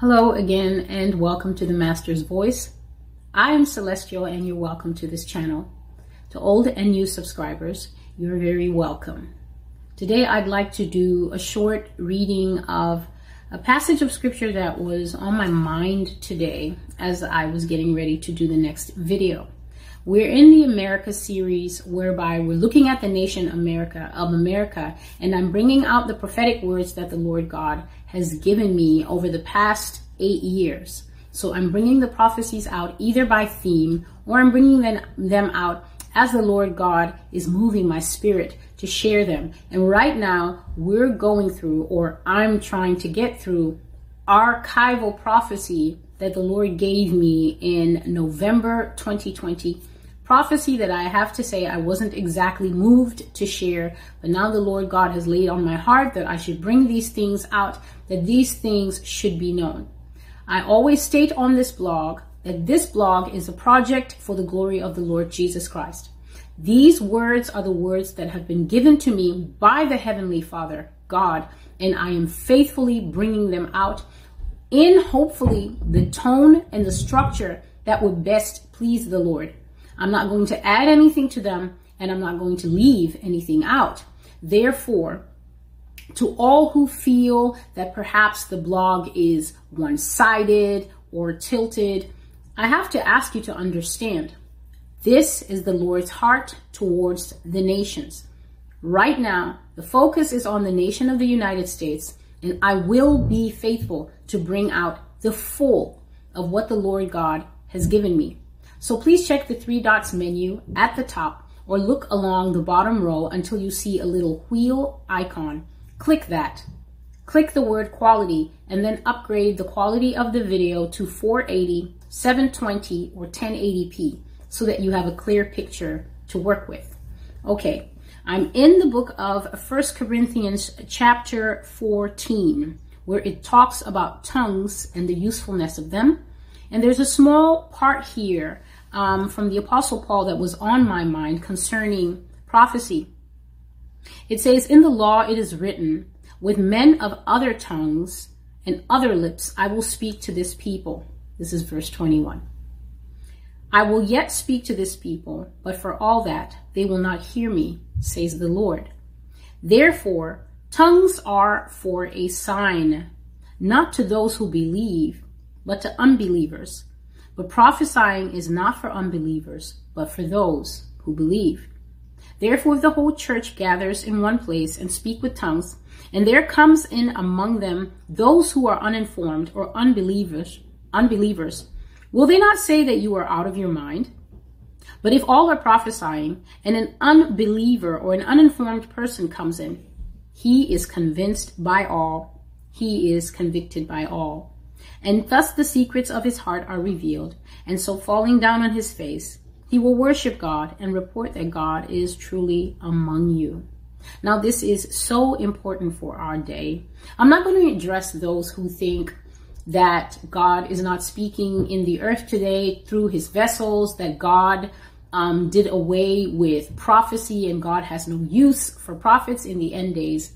Hello again, and welcome to the Master's Voice. I am Celestial, and you're welcome to this channel. To old and new subscribers, you're very welcome. Today, I'd like to do a short reading of a passage of scripture that was on my mind today as I was getting ready to do the next video. We're in the America series whereby we're looking at the nation America of America and I'm bringing out the prophetic words that the Lord God has given me over the past 8 years. So I'm bringing the prophecies out either by theme or I'm bringing them, them out as the Lord God is moving my spirit to share them. And right now we're going through or I'm trying to get through archival prophecy that the Lord gave me in November 2020 prophecy that I have to say I wasn't exactly moved to share, but now the Lord God has laid on my heart that I should bring these things out, that these things should be known. I always state on this blog that this blog is a project for the glory of the Lord Jesus Christ. These words are the words that have been given to me by the Heavenly Father, God, and I am faithfully bringing them out in hopefully the tone and the structure that would best please the Lord. I'm not going to add anything to them and I'm not going to leave anything out. Therefore, to all who feel that perhaps the blog is one sided or tilted, I have to ask you to understand this is the Lord's heart towards the nations. Right now, the focus is on the nation of the United States, and I will be faithful to bring out the full of what the Lord God has given me. So please check the three dots menu at the top or look along the bottom row until you see a little wheel icon. Click that. Click the word quality and then upgrade the quality of the video to 480, 720, or 1080p so that you have a clear picture to work with. Okay, I'm in the book of First Corinthians chapter 14 where it talks about tongues and the usefulness of them. And there's a small part here um, from the Apostle Paul that was on my mind concerning prophecy. It says, In the law it is written, with men of other tongues and other lips I will speak to this people. This is verse 21. I will yet speak to this people, but for all that they will not hear me, says the Lord. Therefore, tongues are for a sign, not to those who believe, but to unbelievers. But prophesying is not for unbelievers, but for those who believe. Therefore, if the whole church gathers in one place and speak with tongues, and there comes in among them those who are uninformed or unbelievers, unbelievers, will they not say that you are out of your mind? But if all are prophesying and an unbeliever or an uninformed person comes in, he is convinced by all, he is convicted by all. And thus the secrets of his heart are revealed. And so falling down on his face, he will worship God and report that God is truly among you. Now, this is so important for our day. I'm not going to address those who think that God is not speaking in the earth today through his vessels, that God um, did away with prophecy and God has no use for prophets in the end days.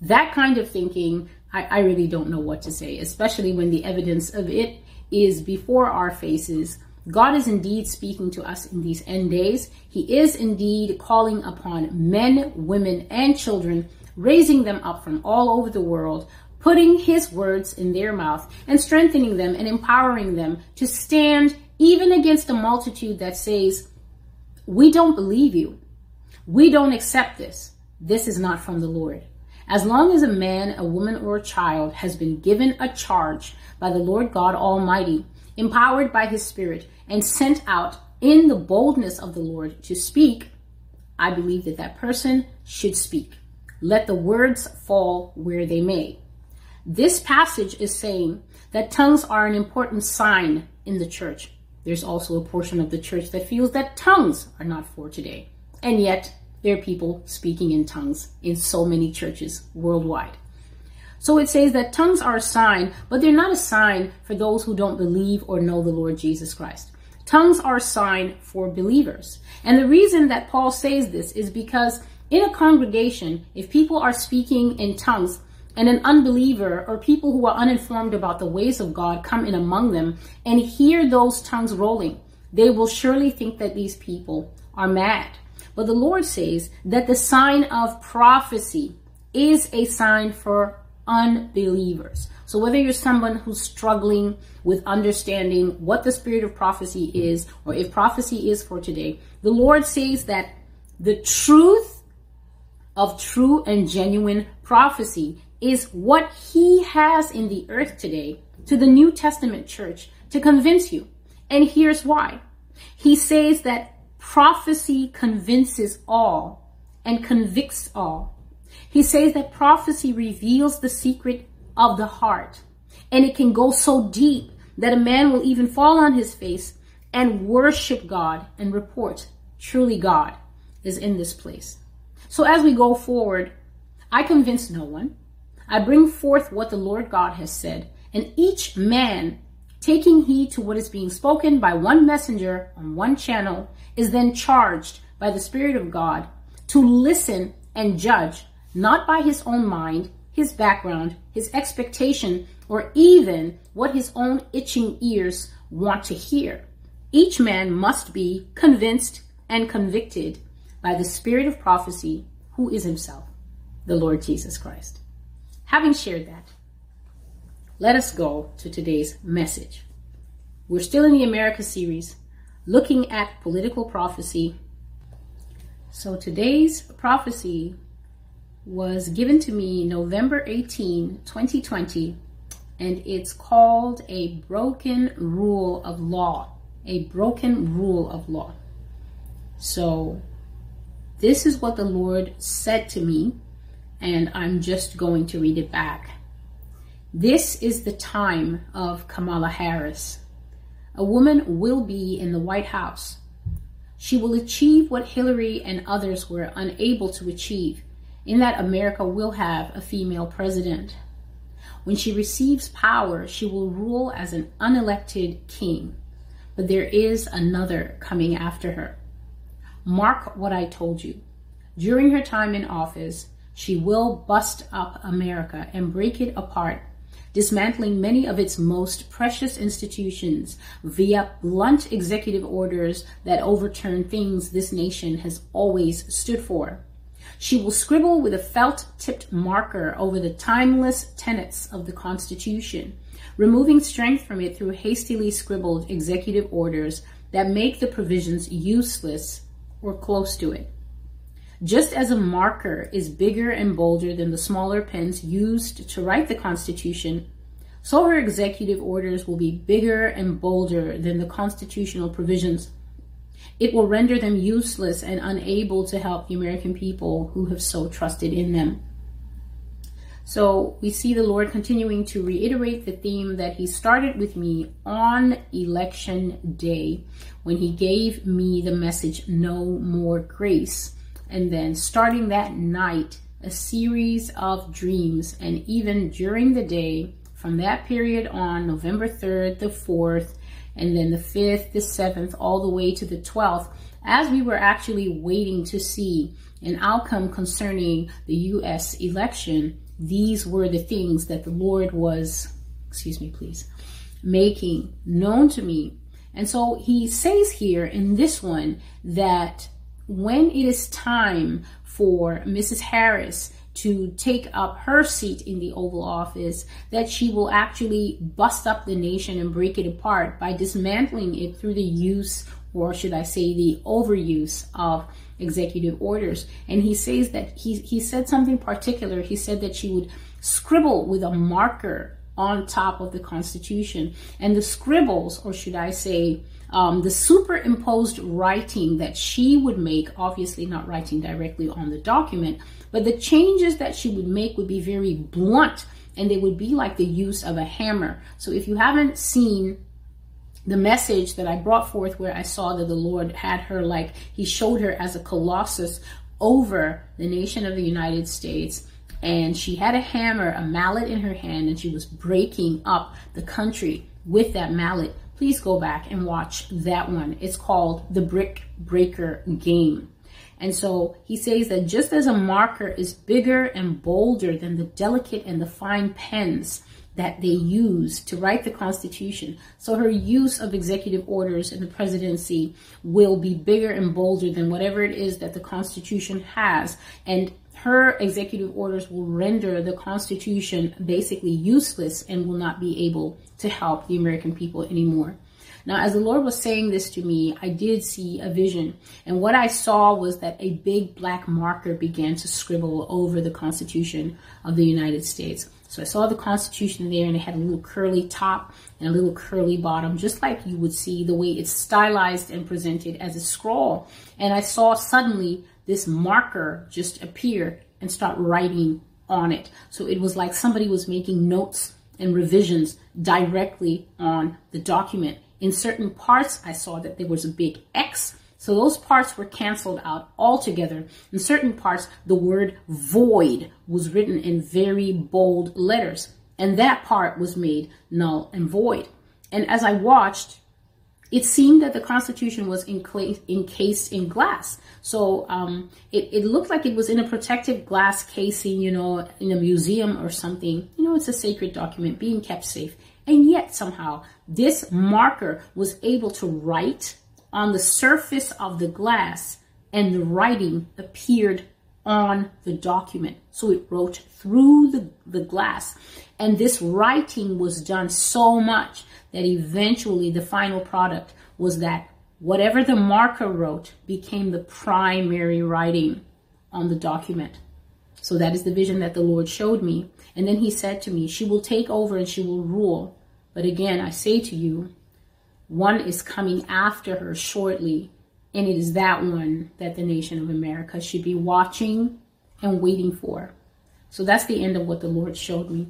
That kind of thinking I, I really don't know what to say, especially when the evidence of it is before our faces. God is indeed speaking to us in these end days. He is indeed calling upon men, women, and children, raising them up from all over the world, putting his words in their mouth and strengthening them and empowering them to stand even against a multitude that says, We don't believe you. We don't accept this. This is not from the Lord. As long as a man, a woman, or a child has been given a charge by the Lord God Almighty, empowered by his Spirit, and sent out in the boldness of the Lord to speak, I believe that that person should speak. Let the words fall where they may. This passage is saying that tongues are an important sign in the church. There's also a portion of the church that feels that tongues are not for today. And yet, there are people speaking in tongues in so many churches worldwide. So it says that tongues are a sign, but they're not a sign for those who don't believe or know the Lord Jesus Christ. Tongues are a sign for believers. And the reason that Paul says this is because in a congregation, if people are speaking in tongues and an unbeliever or people who are uninformed about the ways of God come in among them and hear those tongues rolling, they will surely think that these people are mad. But the Lord says that the sign of prophecy is a sign for unbelievers. So whether you're someone who's struggling with understanding what the spirit of prophecy is, or if prophecy is for today, the Lord says that the truth of true and genuine prophecy is what he has in the earth today to the New Testament church to convince you. And here's why. He says that prophecy convinces all and convicts all. He says that prophecy reveals the secret of the heart. And it can go so deep that a man will even fall on his face and worship God and report truly God is in this place. So as we go forward, I convince no one. I bring forth what the Lord God has said, and each man taking heed to what is being spoken by one messenger on one channel is then charged by the Spirit of God to listen and judge, not by his own mind, his background, his expectation, or even what his own itching ears want to hear. Each man must be convinced and convicted by the spirit of prophecy, who is himself, the Lord Jesus Christ. Having shared that, let us go to today's message. We're still in the America series, looking at political prophecy. So today's prophecy was given to me November 18, 2020, and it's called A Broken Rule of Law. A Broken Rule of Law. So, this is what the Lord said to me, and I'm just going to read it back. This is the time of Kamala Harris. A woman will be in the White House. She will achieve what Hillary and others were unable to achieve in that America will have a female president. When she receives power, she will rule as an unelected king. But there is another coming after her. Mark what I told you. During her time in office, she will bust up America and break it apart, dismantling many of its most precious institutions via blunt executive orders that overturn things this nation has always stood for. She will scribble with a felt tipped marker over the timeless tenets of the Constitution, removing strength from it through hastily scribbled executive orders that make the provisions useless or close to it. Just as a marker is bigger and bolder than the smaller pens used to write the Constitution, so her executive orders will be bigger and bolder than the constitutional provisions it will render them useless and unable to help the American people who have so trusted in them. So we see the Lord continuing to reiterate the theme that He started with me on election day when He gave me the message, No More Grace. And then starting that night, a series of dreams. And even during the day, from that period on, November 3rd, the 4th, and then the 5th, the 7th, all the way to the 12th, as we were actually waiting to see an outcome concerning the U.S. election, these were the things that the Lord was, excuse me, please, making known to me. And so he says here in this one that when it is time for Mrs. Harris to take up her seat in the Oval Office, that she will actually bust up the nation and break it apart by dismantling it through the use, or should I say, the overuse of executive orders. And he says that he, he said something particular. He said that she would scribble with a marker on top of the Constitution. And the scribbles, or should I say, um, the superimposed writing that she would make, obviously not writing directly on the document, but the changes that she would make would be very blunt and they would be like the use of a hammer. So if you haven't seen the message that I brought forth where I saw that the Lord had her like he showed her as a colossus over the nation of the United States and she had a hammer, a mallet in her hand and she was breaking up the country with that mallet please go back and watch that one. It's called The Brick Breaker Game. And so he says that just as a marker is bigger and bolder than the delicate and the fine pens that they use to write the Constitution. So her use of executive orders in the presidency will be bigger and bolder than whatever it is that the Constitution has. And her executive orders will render the Constitution basically useless and will not be able to help the American people anymore. Now, as the Lord was saying this to me, I did see a vision. And what I saw was that a big black marker began to scribble over the Constitution of the United States. So I saw the Constitution there and it had a little curly top and a little curly bottom, just like you would see the way it's stylized and presented as a scroll. And I saw suddenly this marker just appear and start writing on it. So it was like somebody was making notes and revisions directly on the document. In certain parts, I saw that there was a big X. So those parts were canceled out altogether. In certain parts, the word void was written in very bold letters. And that part was made null and void. And as I watched, it seemed that the Constitution was encased in glass. So um, it, it looked like it was in a protective glass casing, you know, in a museum or something. You know, it's a sacred document being kept safe. And yet somehow this marker was able to write on the surface of the glass and the writing appeared on the document. So it wrote through the, the glass. And this writing was done so much that eventually the final product was that whatever the marker wrote became the primary writing on the document. So that is the vision that the Lord showed me. And then he said to me, She will take over and she will rule. But again, I say to you, one is coming after her shortly, and it is that one that the nation of America should be watching and waiting for. So that's the end of what the Lord showed me.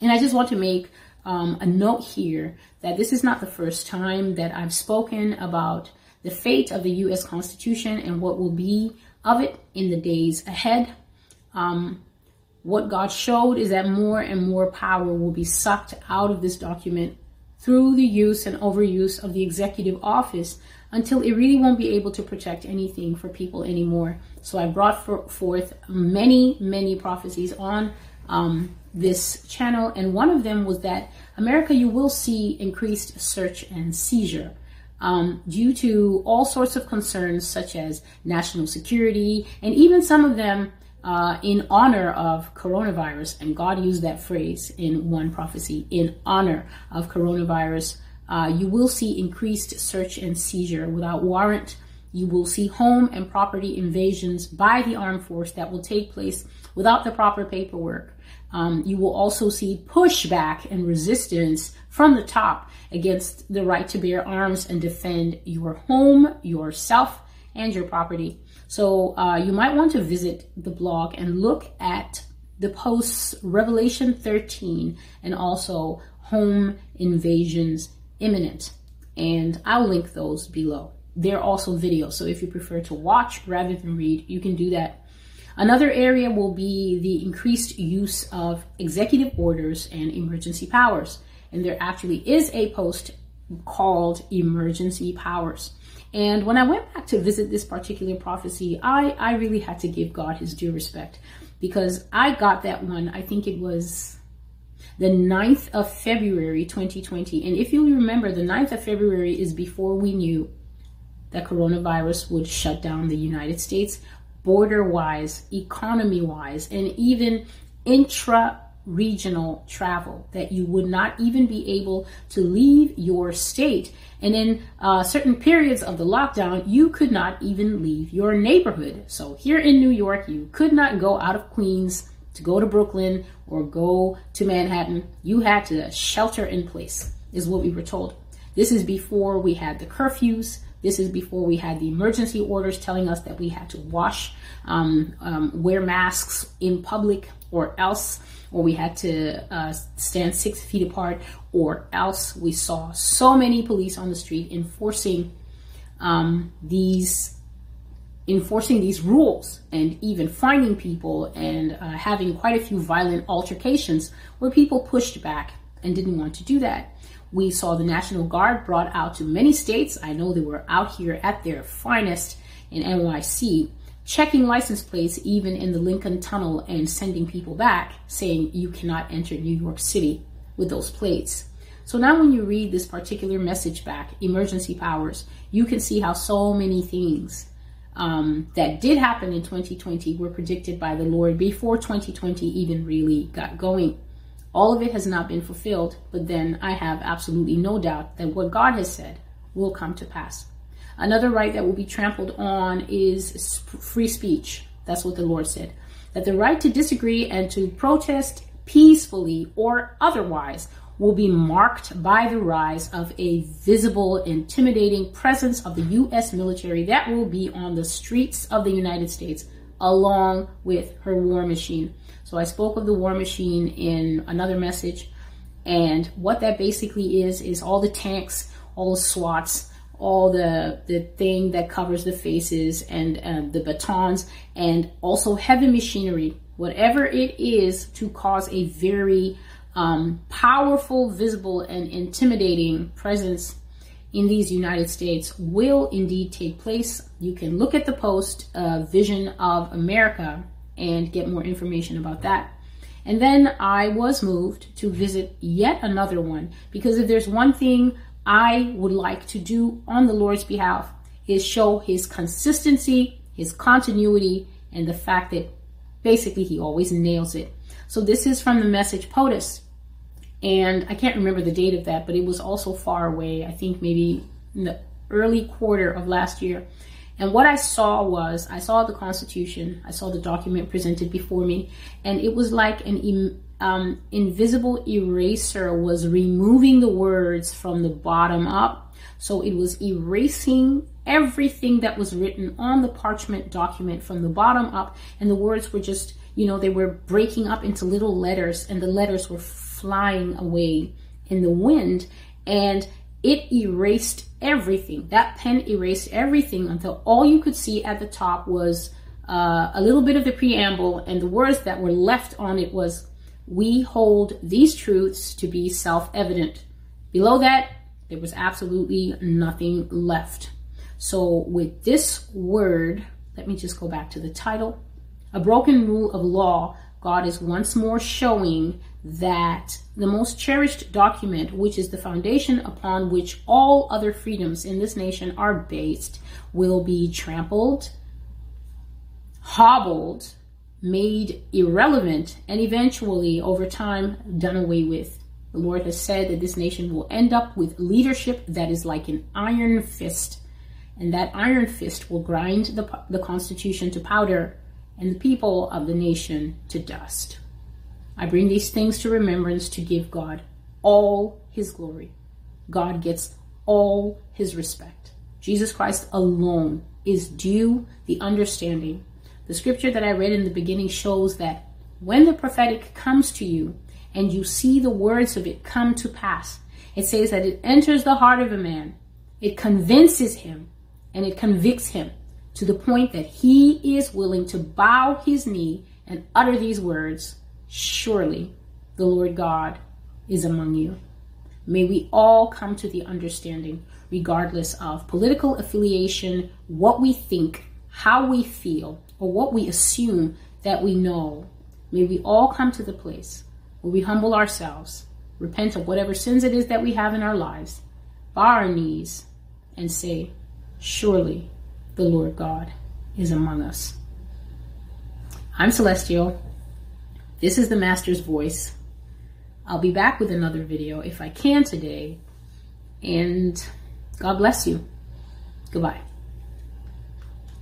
And I just want to make um, a note here that this is not the first time that I've spoken about the fate of the U.S. Constitution and what will be of it in the days ahead. Um, what God showed is that more and more power will be sucked out of this document through the use and overuse of the executive office until it really won't be able to protect anything for people anymore. So I brought for, forth many, many prophecies on um, this channel, and one of them was that America, you will see increased search and seizure. Um, due to all sorts of concerns such as national security and even some of them uh, in honor of coronavirus, and God used that phrase in one prophecy, in honor of coronavirus, uh, you will see increased search and seizure without warrant. You will see home and property invasions by the armed force that will take place without the proper paperwork. Um, you will also see pushback and resistance from the top against the right to bear arms and defend your home, yourself, and your property. So uh, you might want to visit the blog and look at the posts Revelation 13 and also home invasions imminent. And I'll link those below. They're also videos. So if you prefer to watch rather than read, you can do that. Another area will be the increased use of executive orders and emergency powers. And there actually is a post called Emergency Powers. And when I went back to visit this particular prophecy, I, I really had to give God his due respect because I got that one, I think it was the 9th of February 2020. And if you remember, the 9th of February is before we knew that coronavirus would shut down the United States border wise, economy wise, and even intra regional travel, that you would not even be able to leave your state. And in uh, certain periods of the lockdown, you could not even leave your neighborhood. So here in New York, you could not go out of Queens to go to Brooklyn or go to Manhattan. You had to shelter in place, is what we were told. This is before we had the curfews. This is before we had the emergency orders telling us that we had to wash, um, um, wear masks in public, or else or we had to uh, stand six feet apart, or else we saw so many police on the street enforcing um, these enforcing these rules and even finding people and uh, having quite a few violent altercations where people pushed back and didn't want to do that. We saw the National Guard brought out to many states. I know they were out here at their finest in NYC, checking license plates even in the Lincoln Tunnel and sending people back saying you cannot enter New York City with those plates. So now when you read this particular message back, emergency powers, you can see how so many things um, that did happen in 2020 were predicted by the Lord before 2020 even really got going. All of it has not been fulfilled, but then I have absolutely no doubt that what God has said will come to pass. Another right that will be trampled on is free speech. That's what the Lord said. That the right to disagree and to protest peacefully or otherwise will be marked by the rise of a visible, intimidating presence of the U.S. military that will be on the streets of the United States along with her war machine. So I spoke of the war machine in another message. And what that basically is, is all the tanks, all the SWATs, all the the thing that covers the faces and uh, the batons and also heavy machinery whatever it is to cause a very um, powerful visible and intimidating presence in these united states will indeed take place you can look at the post uh, vision of america and get more information about that and then I was moved to visit yet another one because if there's one thing I would like to do on the Lord's behalf is show his consistency, his continuity, and the fact that basically he always nails it. So this is from the message POTUS. And I can't remember the date of that, but it was also far away. I think maybe in the early quarter of last year. And what I saw was I saw the Constitution, I saw the document presented before me, and it was like an um, invisible eraser was removing the words from the bottom up. So it was erasing everything that was written on the parchment document from the bottom up. And the words were just, you know, they were breaking up into little letters and the letters were flying away in the wind. And it erased everything. That pen erased everything until all you could see at the top was uh, a little bit of the preamble and the words that were left on it was we hold these truths to be self evident. Below that, there was absolutely nothing left. So, with this word, let me just go back to the title. A broken rule of law, God is once more showing that the most cherished document, which is the foundation upon which all other freedoms in this nation are based, will be trampled, hobbled, made irrelevant, and eventually, over time, done away with. The Lord has said that this nation will end up with leadership that is like an iron fist, and that iron fist will grind the, the Constitution to powder and the people of the nation to dust. I bring these things to remembrance to give God all his glory. God gets all his respect. Jesus Christ alone is due the understanding the scripture that I read in the beginning shows that when the prophetic comes to you and you see the words of it come to pass, it says that it enters the heart of a man, it convinces him, and it convicts him to the point that he is willing to bow his knee and utter these words Surely the Lord God is among you. May we all come to the understanding, regardless of political affiliation, what we think, how we feel, or what we assume that we know, may we all come to the place where we humble ourselves, repent of whatever sins it is that we have in our lives, bow our knees, and say, Surely the Lord God is among us. I'm Celestial. This is the Master's voice. I'll be back with another video if I can today. And God bless you. Goodbye.